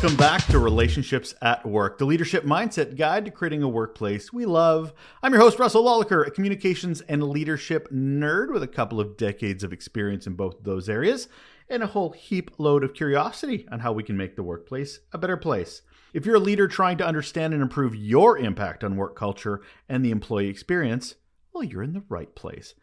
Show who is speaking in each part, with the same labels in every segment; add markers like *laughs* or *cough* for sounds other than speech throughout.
Speaker 1: Welcome back to Relationships at Work, the leadership mindset guide to creating a workplace we love. I'm your host, Russel Lolacher, a communications and leadership nerd with a couple of decades of experience in both those areas and a whole heap load of curiosity on how we can make the workplace a better place. If you're a leader trying to understand and improve your impact on work culture and the employee experience, well, you're in the right place.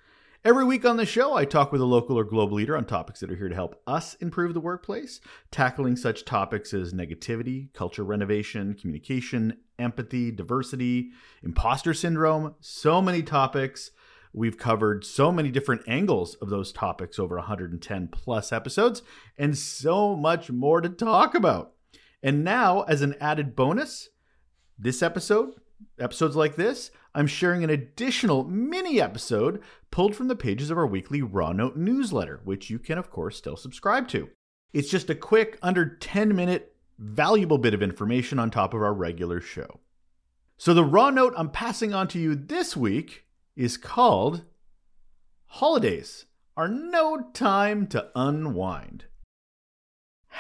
Speaker 1: Every week on the show, I talk with a local or global leader on topics that are here to help us improve the workplace, tackling such topics as negativity, culture renovation, communication, empathy, diversity, imposter syndrome, so many topics. We've covered so many different angles of those topics over 110 plus episodes, and so much more to talk about. And now, as an added bonus, this episode, episodes like this, I'm sharing an additional mini episode pulled from the pages of our weekly Raw Note newsletter, which you can, of course, still subscribe to. It's just a quick, under 10 minute, valuable bit of information on top of our regular show. So, the Raw Note I'm passing on to you this week is called Holidays Are No Time to Unwind.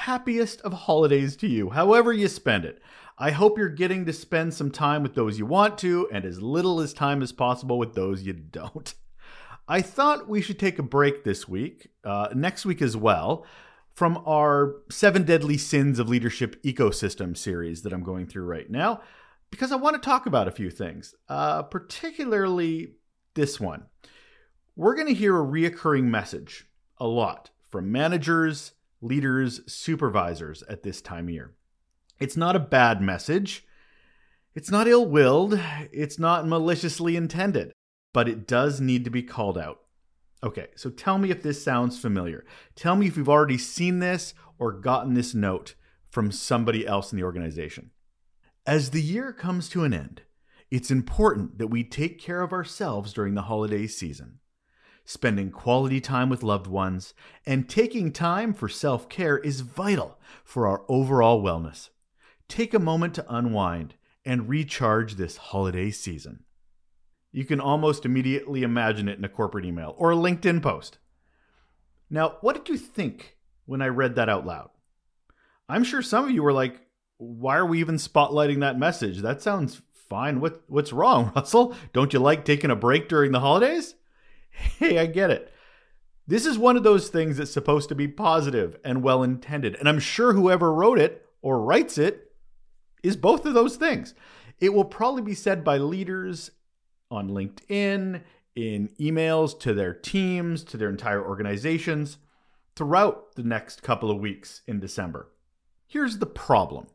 Speaker 1: Happiest of holidays to you, however you spend it. I hope you're getting to spend some time with those you want to and as little as time as possible with those you don't. I thought we should take a break this week, uh, next week as well, from our Seven Deadly Sins of Leadership Ecosystem series that I'm going through right now, because I want to talk about a few things, uh, particularly this one. We're going to hear a reoccurring message a lot from managers, leaders, supervisors at this time of year. It's not a bad message. It's not ill willed. It's not maliciously intended, but it does need to be called out. Okay, so tell me if this sounds familiar. Tell me if you've already seen this or gotten this note from somebody else in the organization. As the year comes to an end, it's important that we take care of ourselves during the holiday season. Spending quality time with loved ones and taking time for self care is vital for our overall wellness. Take a moment to unwind and recharge this holiday season. You can almost immediately imagine it in a corporate email or a LinkedIn post. Now, what did you think when I read that out loud? I'm sure some of you were like, why are we even spotlighting that message? That sounds fine. What, what's wrong, *laughs* Russel? Don't you like taking a break during the holidays? *laughs* Hey, I get it. This is one of those things that's supposed to be positive and well intended. And I'm sure whoever wrote it or writes it is both of those things. It will probably be said by leaders on LinkedIn, in emails to their teams, to their entire organizations throughout the next couple of weeks in December. Here's the problem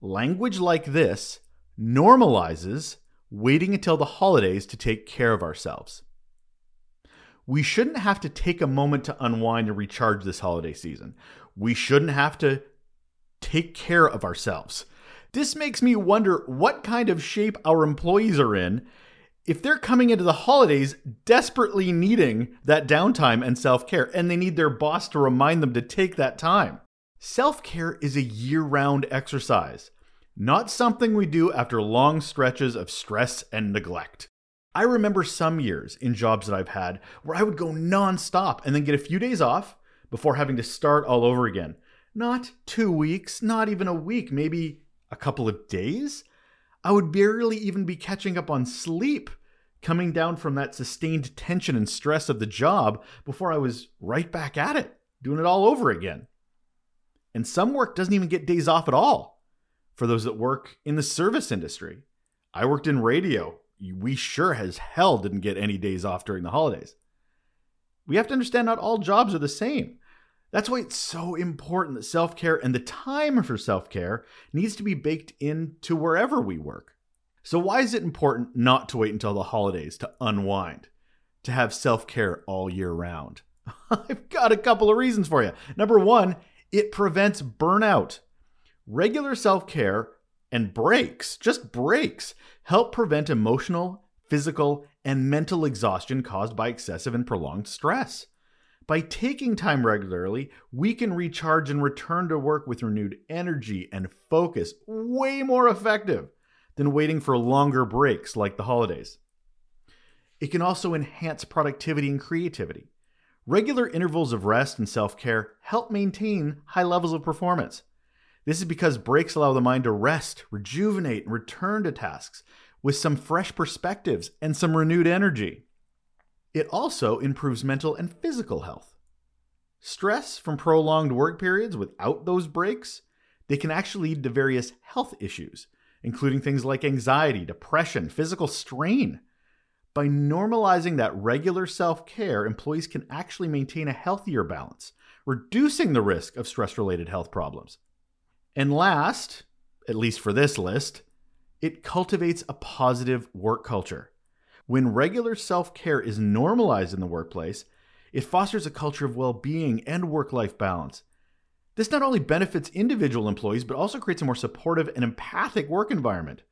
Speaker 1: language like this normalizes waiting until the holidays to take care of ourselves we shouldn't have to take a moment to unwind and recharge this holiday season. We shouldn't have to take care of ourselves. This makes me wonder what kind of shape our employees are in if they're coming into the holidays desperately needing that downtime and self care, and they need their boss to remind them to take that time. Self care is a year round exercise, not something we do after long stretches of stress and neglect. I remember some years in jobs that I've had where I would go nonstop and then get a few days off before having to start all over again. Not two weeks, not even a week, maybe a couple of days. I would barely even be catching up on sleep, coming down from that sustained tension and stress of the job before I was right back at it, doing it all over again. And some work doesn't even get days off at all for those that work in the service industry. I worked in radio we sure as hell didn't get any days off during the holidays. We have to understand not all jobs are the same. That's why it's so important that self care and the time for self care needs to be baked into wherever we work. So, why is it important not to wait until the holidays to unwind, to have self care all year round? *laughs* I've got a couple of reasons for you. Number one, it prevents burnout. Regular self care and breaks, just breaks, help prevent emotional, physical, and mental exhaustion caused by excessive and prolonged stress. By taking time regularly, we can recharge and return to work with renewed energy and focus, way more effective than waiting for longer breaks like the holidays. It can also enhance productivity and creativity. Regular intervals of rest and self care help maintain high levels of performance. This is because breaks allow the mind to rest, rejuvenate, and return to tasks with some fresh perspectives and some renewed energy. It also improves mental and physical health. Stress from prolonged work periods without those breaks, they can actually lead to various health issues, including things like anxiety, depression, physical strain. By normalizing that regular self care, employees can actually maintain a healthier balance, reducing the risk of stress related health problems. And last, at least for this list, it cultivates a positive work culture. When regular self care is normalized in the workplace, it fosters a culture of well being and work life balance. This not only benefits individual employees, but also creates a more supportive and empathic work environment,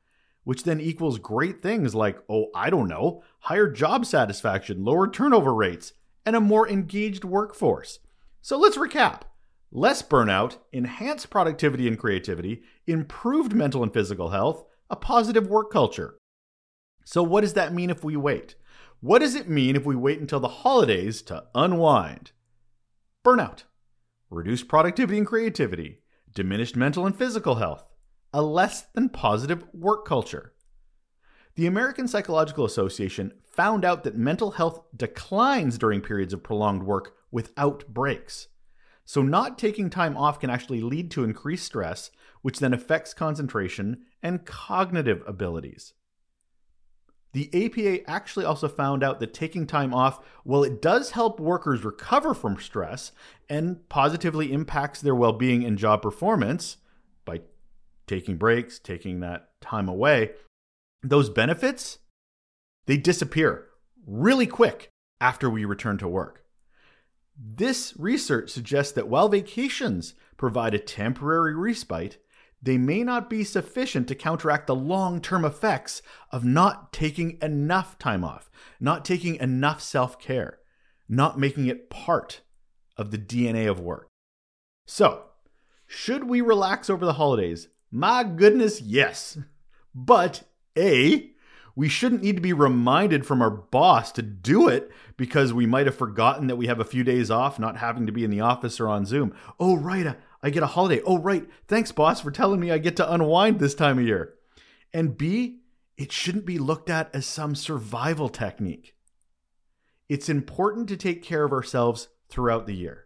Speaker 1: which then equals great things like, oh, I don't know, higher job satisfaction, lower turnover rates, and a more engaged workforce. So let's recap less burnout, enhanced productivity and creativity, improved mental and physical health, a positive work culture. So, what does that mean if we wait? What does it mean if we wait until the holidays to unwind? Burnout, reduced productivity and creativity, diminished mental and physical health, a less than positive work culture. The American Psychological Association found out that mental health declines during periods of prolonged work without breaks. So, not taking time off can actually lead to increased stress, which then affects concentration and cognitive abilities. The APA actually also found out that taking time off, while it does help workers recover from stress and positively impacts their well being and job performance by taking breaks, taking that time away, those benefits, they disappear really quick after we return to work. This research suggests that while vacations provide a temporary respite, they may not be sufficient to counteract the long term effects of not taking enough time off, not taking enough self care, not making it part of the DNA of work. So, should we relax over the holidays? My goodness, yes. But A, we shouldn't need to be reminded from our boss to do it because we might have forgotten that we have a few days off, not having to be in the office or on Zoom. Oh, right, I get a holiday. Oh, right. Thanks, boss, for telling me I get to unwind this time of year. And B, it shouldn't be looked at as some survival technique. It's important to take care of ourselves throughout the year.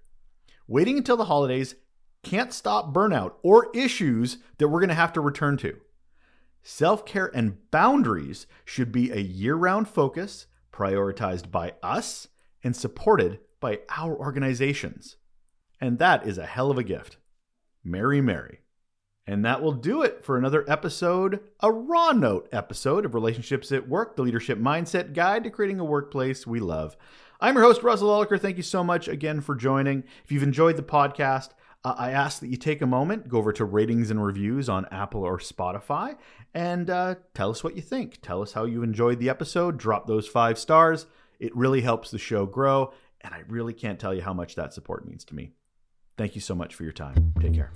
Speaker 1: Waiting until the holidays can't stop burnout or issues that we're going to have to return to. Self care and boundaries should be a year round focus prioritized by us and supported by our organizations. And that is a hell of a gift. Mary Mary. And that will do it for another episode, a raw note episode of Relationships at Work, the Leadership Mindset Guide to Creating a Workplace We Love. I'm your host, Russel Lolacher. Thank you so much again for joining. If you've enjoyed the podcast, uh, I ask that you take a moment, go over to ratings and reviews on Apple or Spotify, and uh, tell us what you think. Tell us how you enjoyed the episode. Drop those five stars. It really helps the show grow, and I really can't tell you how much that support means to me. Thank you so much for your time. Take care.